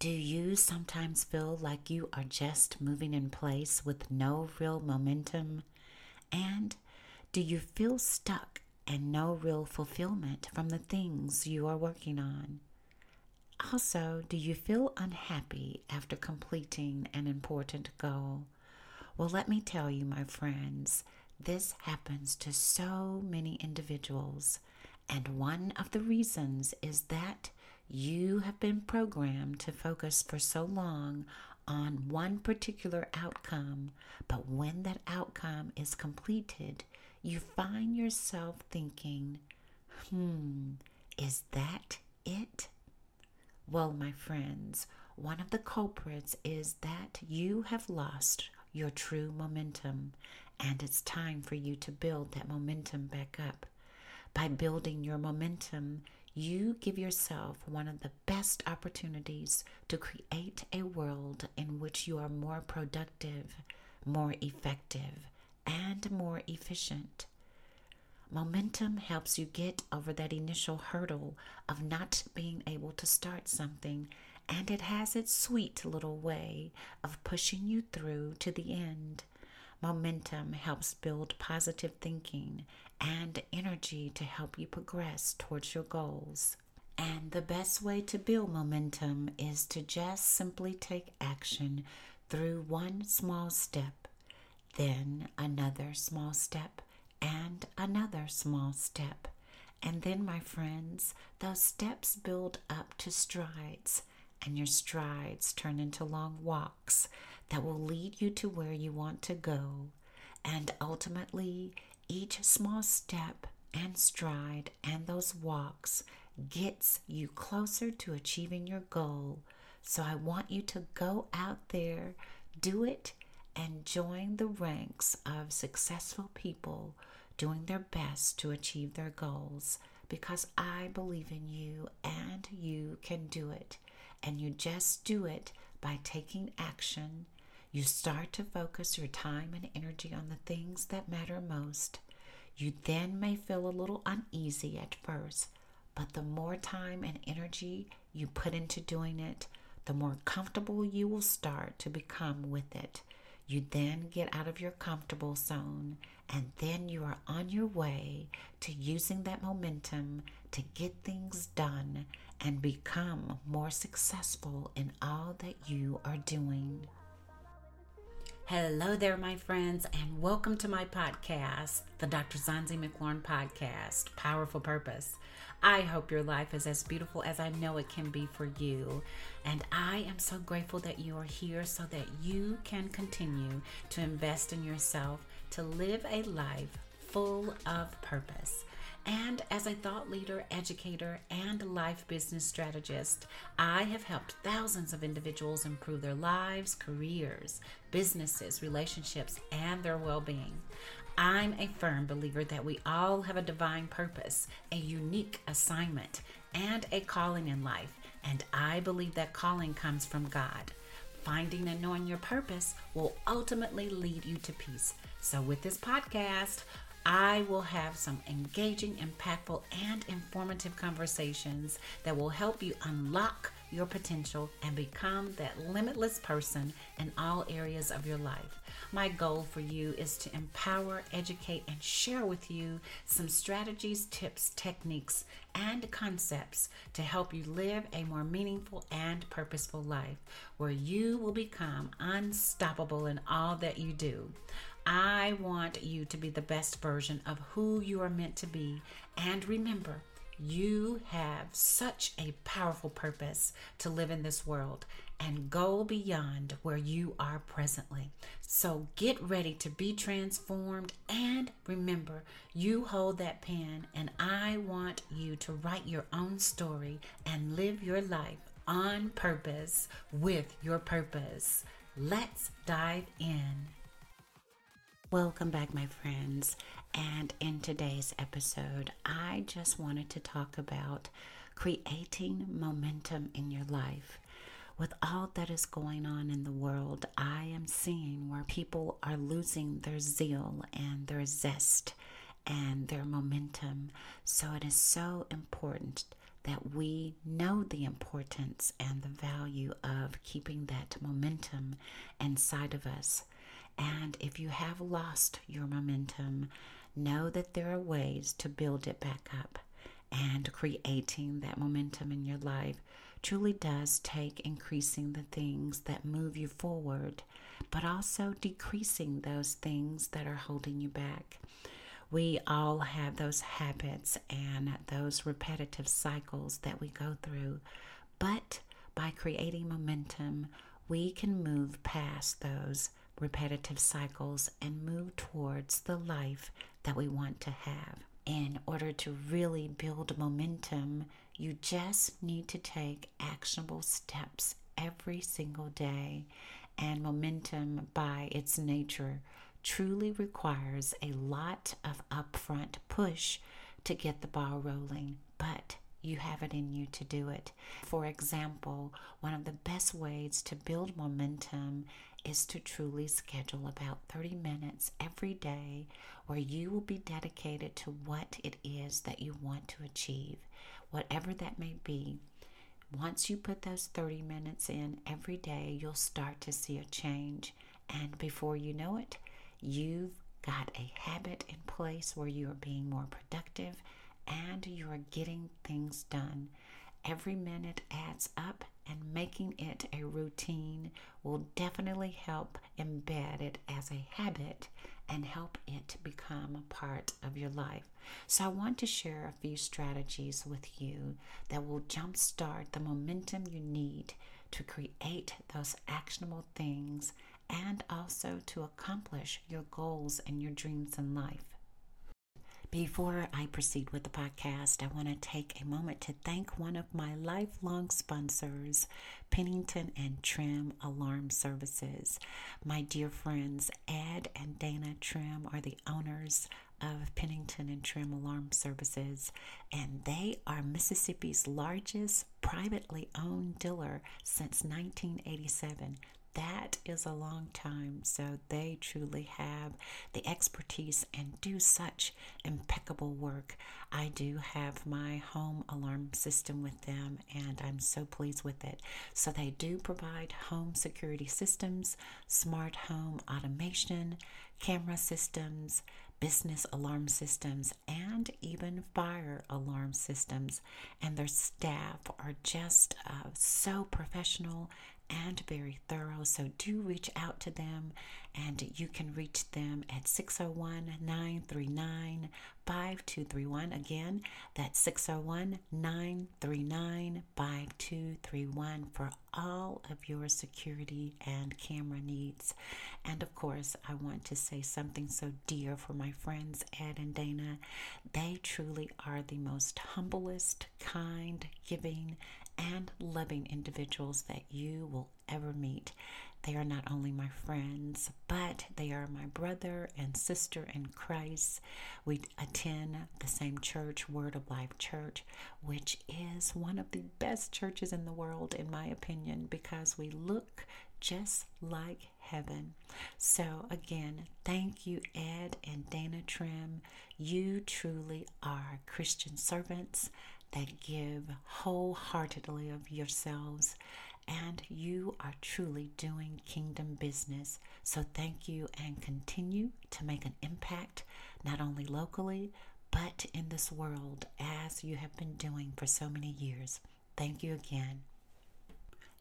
Do you sometimes feel like you are just moving in place with no real momentum? And do you feel stuck and no real fulfillment from the things you are working on? Also, do you feel unhappy after completing an important goal? Well, let me tell you, my friends, this happens to so many individuals. And one of the reasons is that you have been programmed to focus for so long on one particular outcome, but when that outcome is completed, you find yourself thinking, hmm, is that it? Well, my friends, one of the culprits is that you have lost your true momentum, and it's time for you to build that momentum back up. By building your momentum, you give yourself one of the best opportunities to create a world in which you are more productive, more effective, and more efficient. Momentum helps you get over that initial hurdle of not being able to start something, and it has its sweet little way of pushing you through to the end. Momentum helps build positive thinking and energy to help you progress towards your goals. And the best way to build momentum is to just simply take action through one small step, then another small step, and another small step. And then, my friends, those steps build up to strides, and your strides turn into long walks that will lead you to where you want to go. And ultimately, each small step and stride and those walks gets you closer to achieving your goal. So I want you to go out there, do it, and join the ranks of successful people doing their best to achieve their goals because I believe in you and you can do it. And you just do it by taking action you start to focus your time and energy on the things that matter most. You then may feel a little uneasy at first, but the more time and energy you put into doing it, the more comfortable you will start to become with it. You then get out of your comfortable zone, and then you are on your way to using that momentum to get things done and become more successful in all that you are doing. Hello there, my friends, and welcome to my podcast, the Dr. Zonzie McLaurin Podcast, Powerful Purpose. I hope your life is as beautiful as I know it can be for you. And I am so grateful that you are here so that you can continue to invest in yourself to live a life full of purpose. And as a thought leader, educator, and life business strategist, I have helped thousands of individuals improve their lives, careers, businesses, relationships, and their well being. I'm a firm believer that we all have a divine purpose, a unique assignment, and a calling in life. And I believe that calling comes from God. Finding and knowing your purpose will ultimately lead you to peace. So, with this podcast, I will have some engaging, impactful, and informative conversations that will help you unlock your potential and become that limitless person in all areas of your life. My goal for you is to empower, educate, and share with you some strategies, tips, techniques, and concepts to help you live a more meaningful and purposeful life where you will become unstoppable in all that you do. I want you to be the best version of who you are meant to be. And remember, you have such a powerful purpose to live in this world and go beyond where you are presently. So get ready to be transformed and remember, you hold that pen, and I want you to write your own story and live your life on purpose with your purpose. Let's dive in. Welcome back, my friends. And in today's episode, I just wanted to talk about creating momentum in your life. With all that is going on in the world, I am seeing where people are losing their zeal and their zest and their momentum. So it is so important that we know the importance and the value of keeping that momentum inside of us. And if you have lost your momentum, know that there are ways to build it back up. And creating that momentum in your life truly does take increasing the things that move you forward, but also decreasing those things that are holding you back. We all have those habits and those repetitive cycles that we go through, but by creating momentum, we can move past those repetitive cycles and move towards the life that we want to have. In order to really build momentum, you just need to take actionable steps every single day. And momentum, by its nature, truly requires a lot of upfront push to get the ball rolling. But you have it in you to do it. For example, one of the best ways to build momentum is to truly schedule about 30 minutes every day where you will be dedicated to what it is that you want to achieve, whatever that may be. Once you put those 30 minutes in every day, you'll start to see a change. And before you know it, you've got a habit in place where you are being more productive and you are getting things done. Every minute adds up, and making it a routine will definitely help embed it as a habit and help it become a part of your life. So, I want to share a few strategies with you that will jumpstart the momentum you need to create those actionable things and also to accomplish your goals and your dreams in life. Before I proceed with the podcast, I want to take a moment to thank one of my lifelong sponsors, Pennington and Trim Alarm Services. My dear friends, Ed and Dana Trim are the owners of Pennington and Trim Alarm Services, and they are Mississippi's largest privately owned dealer since 1987 that is a long time. So they truly have the expertise and do such impeccable work. I do have my home alarm system with them and I'm so pleased with it. So they do provide home security systems, smart home automation, camera systems, business alarm systems, and even fire alarm systems. And their staff are just uh, so professional and very thorough. So do reach out to them, and you can reach them at 601 939 5231. Again, that's 601 939 5231 for all of your security and camera needs. And of course, I want to say something so dear for my friends Ed and Dana. They truly are the most humblest, kind, giving, and loving individuals that you will ever meet. They are not only my friends, but they are my brother and sister in Christ. We attend the same church, Word of Life Church, which is one of the best churches in the world, in my opinion, because we look just like heaven. So, again, thank you, Ed and Dana Trim. You truly are Christian servants that give wholeheartedly of yourselves, and you are truly doing kingdom business. So, thank you and continue to make an impact not only locally but in this world as you have been doing for so many years. Thank you again.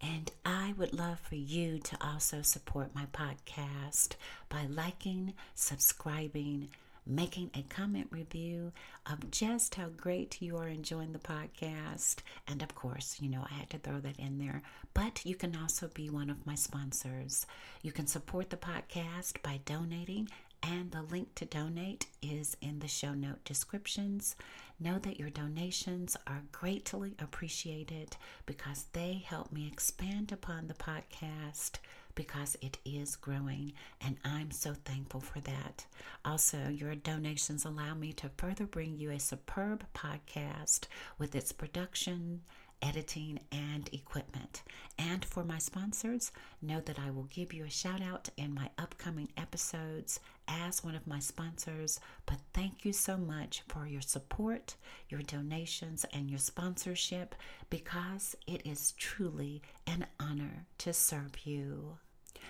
And I would love for you to also support my podcast by liking, subscribing, making a comment review of just how great you are enjoying the podcast. And of course, you know, I had to throw that in there. But you can also be one of my sponsors. You can support the podcast by donating and the link to donate is in the show note descriptions. Know that your donations are greatly appreciated because they help me expand upon the podcast because it is growing, and I'm so thankful for that. Also, your donations allow me to further bring you a superb podcast with its production editing, and equipment. And for my sponsors, know that I will give you a shout out in my upcoming episodes as one of my sponsors. But thank you so much for your support, your donations, and your sponsorship because it is truly an honor to serve you.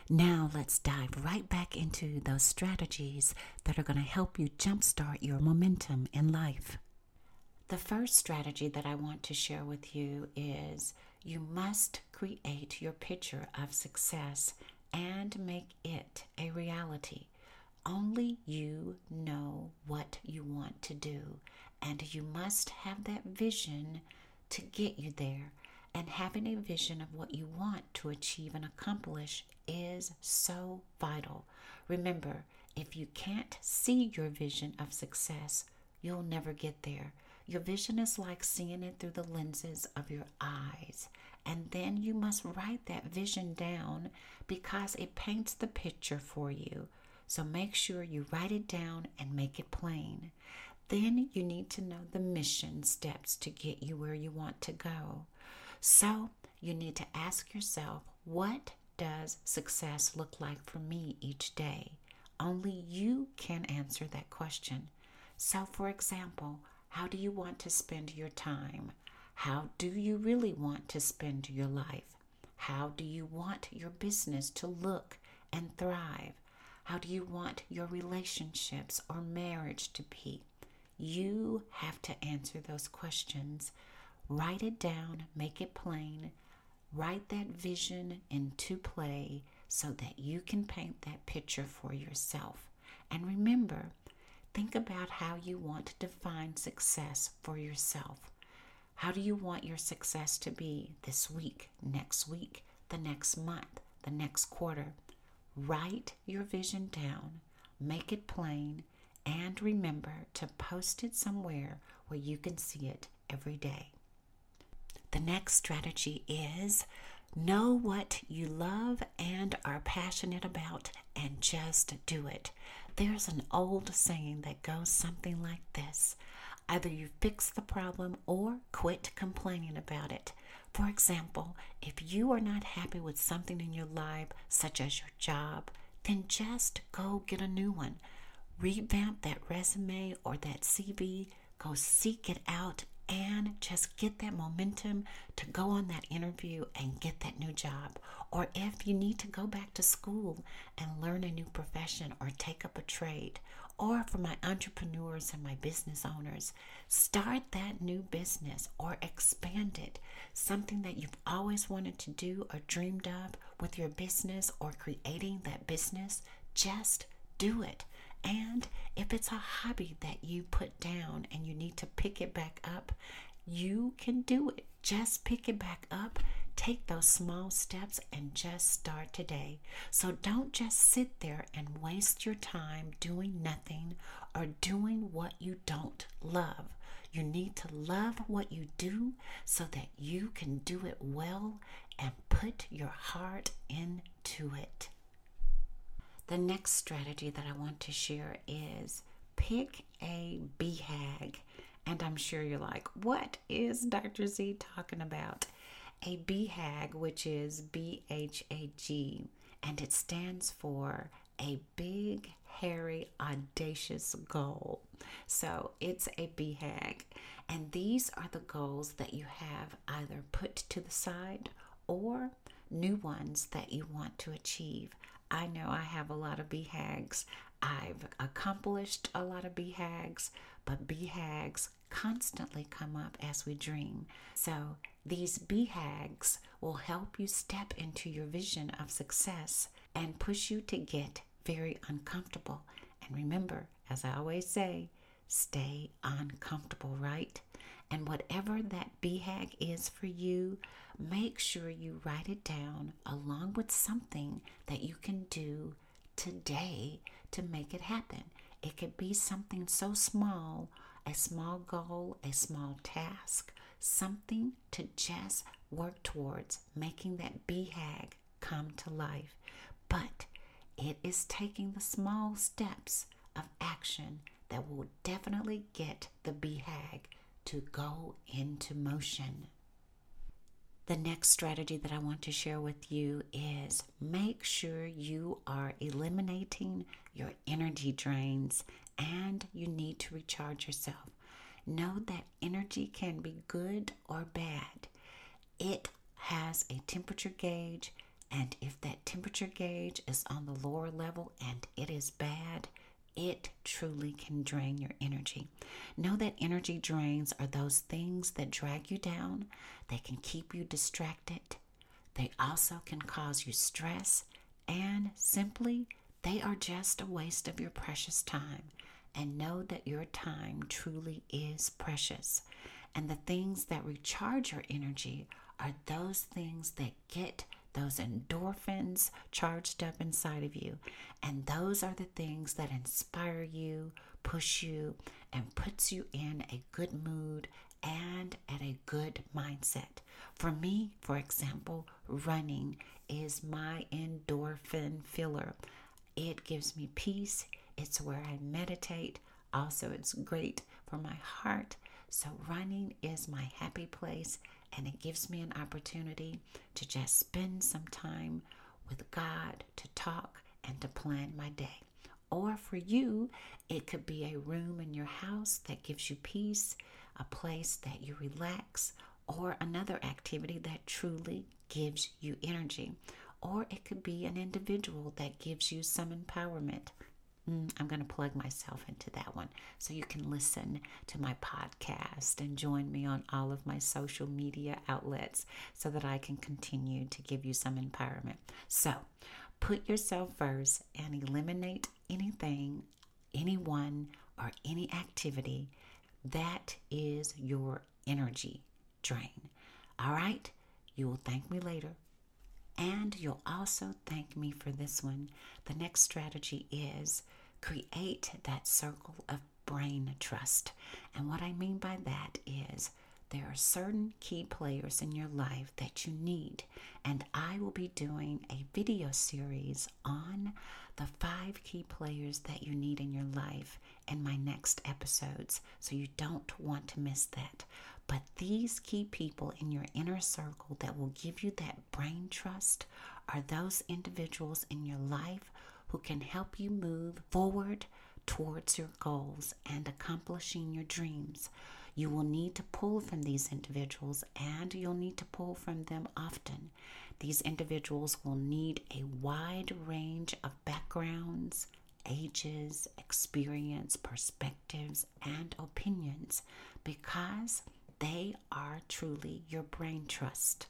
Now, let's dive right back into those strategies that are going to help you jumpstart your momentum in life. The first strategy that I want to share with you is you must create your picture of success and make it a reality. Only you know what you want to do, and you must have that vision to get you there. And having a vision of what you want to achieve and accomplish is so vital. Remember, if you can't see your vision of success, you'll never get there. Your vision is like seeing it through the lenses of your eyes. And then you must write that vision down because it paints the picture for you. So make sure you write it down and make it plain. Then you need to know the mission steps to get you where you want to go. So you need to ask yourself, what does success look like for me each day? Only you can answer that question. So, for example, how do you want to spend your time? How do you really want to spend your life? How do you want your business to look and thrive? How do you want your relationships or marriage to be? You have to answer those questions. Write it down, make it plain, write that vision into play so that you can paint that picture for yourself. And remember, Think about how you want to define success for yourself. How do you want your success to be this week, next week, the next month, the next quarter? Write your vision down, make it plain, and remember to post it somewhere where you can see it every day. The next strategy is know what you love and are passionate about and just do it. There's an old saying that goes something like this either you fix the problem or quit complaining about it. For example, if you are not happy with something in your life, such as your job, then just go get a new one. Revamp that resume or that CV, go seek it out and just get that momentum to go on that interview and get that new job. Or if you need to go back to school and learn a new profession or take up a trade. Or for my entrepreneurs and my business owners, start that new business or expand it. Something that you've always wanted to do or dreamed of with your business or creating that business, just do it. And if it's a hobby that you put down and you need to pick it back up, you can do it. Just pick it back up. Take those small steps and just start today. So don't just sit there and waste your time doing nothing or doing what you don't love. You need to love what you do so that you can do it well and put your heart into it. The next strategy that I want to share is pick a BHAG. And I'm sure you're like, what is Dr. Z talking about? A BHAG, which is B H A G, and it stands for a big, hairy, audacious goal. So it's a BHAG. And these are the goals that you have either put to the side or new ones that you want to achieve. I know I have a lot of BHAGs. I've accomplished a lot of BHAGs, but BHAGs constantly come up as we dream. So these BHAGs will help you step into your vision of success and push you to get very uncomfortable. And remember, as I always say, stay uncomfortable, right? And whatever that BHAG is for you, make sure you write it down along with something that you can do today to make it happen. It could be something so small, a small goal, a small task, something to just work towards making that BHAG come to life. But it is taking the small steps of action that will definitely get the BHAG to go into motion. The next strategy that I want to share with you is make sure you are eliminating your energy drains and you need to recharge yourself. Know that energy can be good or bad. It has a temperature gauge, and if that temperature gauge is on the lower level and it is bad, it truly can drain your energy. Know that energy drains are those things that drag you down, they can keep you distracted, they also can cause you stress, and simply they are just a waste of your precious time. And know that your time truly is precious. And the things that recharge your energy are those things that get those endorphins charged up inside of you. And those are the things that inspire you, push you, and puts you in a good mood and at a good mindset. For me, for example, running is my endorphin filler. It gives me peace. It's where I meditate. Also, it's great for my heart. So, running is my happy place and it gives me an opportunity to just spend some time with God to talk and to plan my day. Or for you, it could be a room in your house that gives you peace, a place that you relax, or another activity that truly gives you energy. Or it could be an individual that gives you some empowerment. Mm, I'm going to plug myself into that one. So you can listen to my podcast and join me on all of my social media outlets so that I can continue to give you some empowerment. So put yourself first and eliminate anything, anyone, or any activity that is your energy drain. All right? You will thank me later. And you'll also thank me for this one. The next strategy is create that circle of brain trust. And what I mean by that is there are certain key players in your life that you need. And I will be doing a video series on the five key players that you need in your life in my next episodes. So you don't want to miss that. But these key people in your inner circle that will give you that brain trust are those individuals in your life who can help you move forward towards your goals and accomplishing your dreams. You will need to pull from these individuals and you'll need to pull from them often. These individuals will need a wide range of backgrounds, ages, experience, perspectives, and opinions because they are truly your brain trust.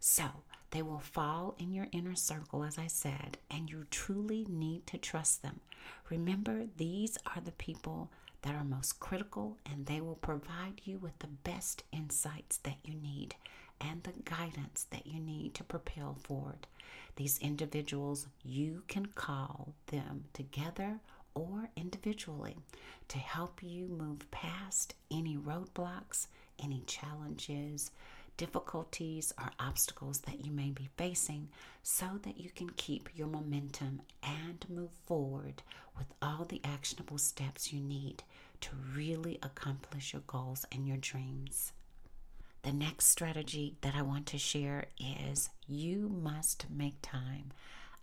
So, they will fall in your inner circle, as I said, and you truly need to trust them. Remember, these are the people that are most critical, and they will provide you with the best insights that you need and the guidance that you need to propel forward. These individuals, you can call them together or individually to help you move past any roadblocks, any challenges, difficulties, or obstacles that you may be facing so that you can keep your momentum and move forward with all the actionable steps you need to really accomplish your goals and your dreams. The next strategy that I want to share is you must make time.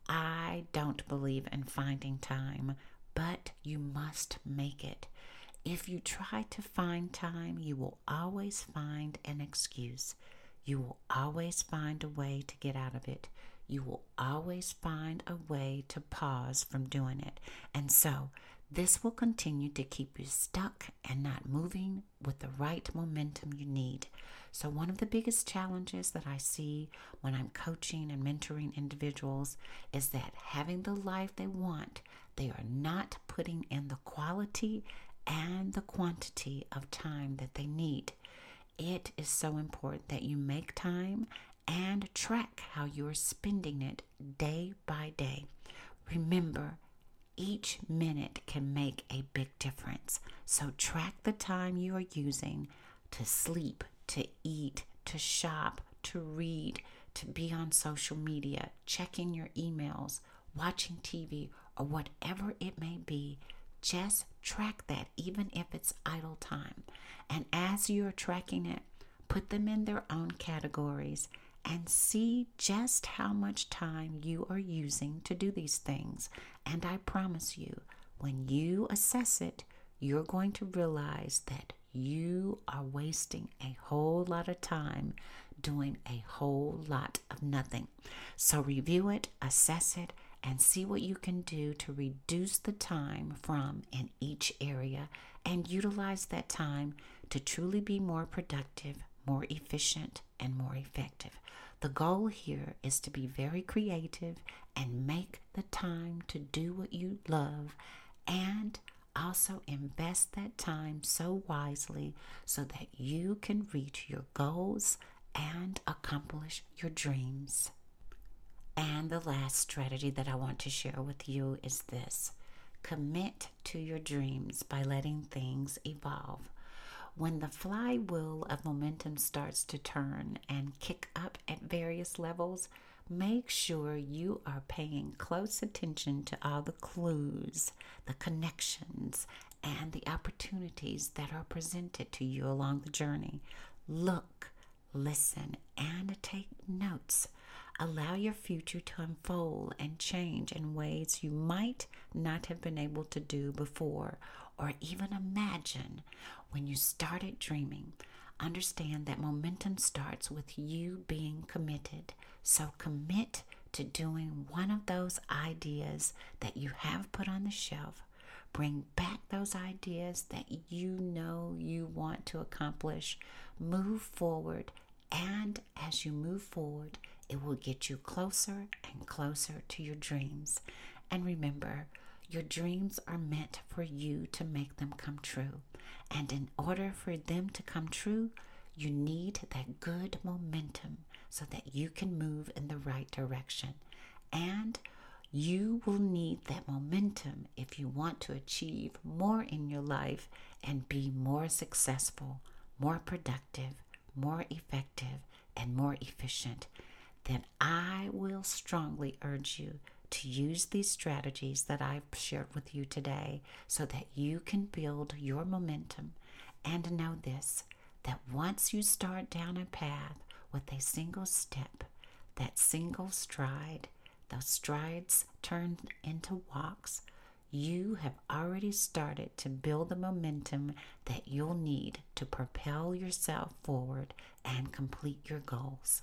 I don't believe in finding time, but you must make it. If you try to find time, you will always find an excuse. You will always find a way to get out of it. You will always find a way to pause from doing it. And so, this will continue to keep you stuck and not moving with the right momentum you need. So, one of the biggest challenges that I see when I'm coaching and mentoring individuals is that having the life they want, they are not putting in the quality and the quantity of time that they need. It is so important that you make time and track how you are spending it day by day. Remember, each minute can make a big difference. So track the time you are using to sleep, to eat, to shop, to read, to be on social media, checking your emails, watching TV, or whatever it may be. Just track that, even if it's idle time. And as you're tracking it, put them in their own categories and see just how much time you are using to do these things. And I promise you, when you assess it, you're going to realize that you are wasting a whole lot of time doing a whole lot of nothing. So review it, assess it, and see what you can do to reduce the time from in each area and utilize that time to truly be more productive, more efficient, and more effective. The goal here is to be very creative and make the time to do what you love and also invest that time so wisely so that you can reach your goals and accomplish your dreams. And the last strategy that I want to share with you is this commit to your dreams by letting things evolve. When the flywheel of momentum starts to turn and kick up at various levels, make sure you are paying close attention to all the clues, the connections, and the opportunities that are presented to you along the journey. Look, listen, and take notes. Allow your future to unfold and change in ways you might not have been able to do before or even imagine when you started dreaming. Understand that momentum starts with you being committed. So commit to doing one of those ideas that you have put on the shelf. Bring back those ideas that you know you want to accomplish. Move forward, and as you move forward, it will get you closer and closer to your dreams. And remember, your dreams are meant for you to make them come true. And in order for them to come true, you need that good momentum so that you can move in the right direction. And you will need that momentum if you want to achieve more in your life and be more successful, more productive, more effective, and more efficient. Then I will strongly urge you to use these strategies that I've shared with you today so that you can build your momentum and know this that once you start down a path with a single step, that single stride, those strides turned into walks, you have already started to build the momentum that you'll need to propel yourself forward and complete your goals.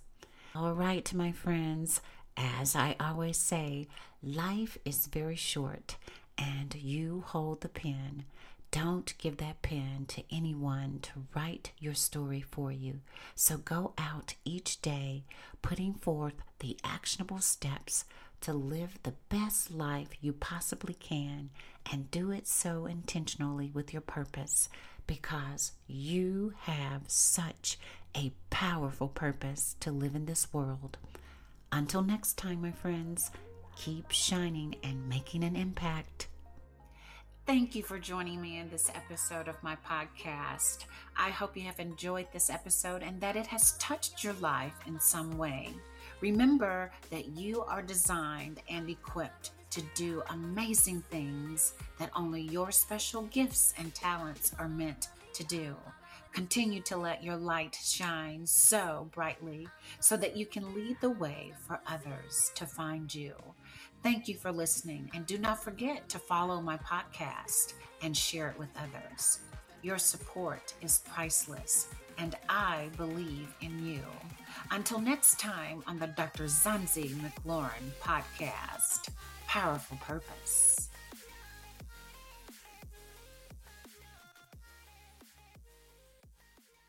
All right, my friends, as I always say, life is very short and you hold the pen. Don't give that pen to anyone to write your story for you. So go out each day putting forth the actionable steps to live the best life you possibly can and do it so intentionally with your purpose because you have such a powerful purpose to live in this world. Until next time, my friends, keep shining and making an impact. Thank you for joining me in this episode of my podcast. I hope you have enjoyed this episode and that it has touched your life in some way. Remember that you are designed and equipped to do amazing things that only your special gifts and talents are meant to do. Continue to let your light shine so brightly so that you can lead the way for others to find you. Thank you for listening, and do not forget to follow my podcast and share it with others. Your support is priceless, and I believe in you. Until next time on the Dr. Zonzie McLaurin podcast, Powerful Purpose.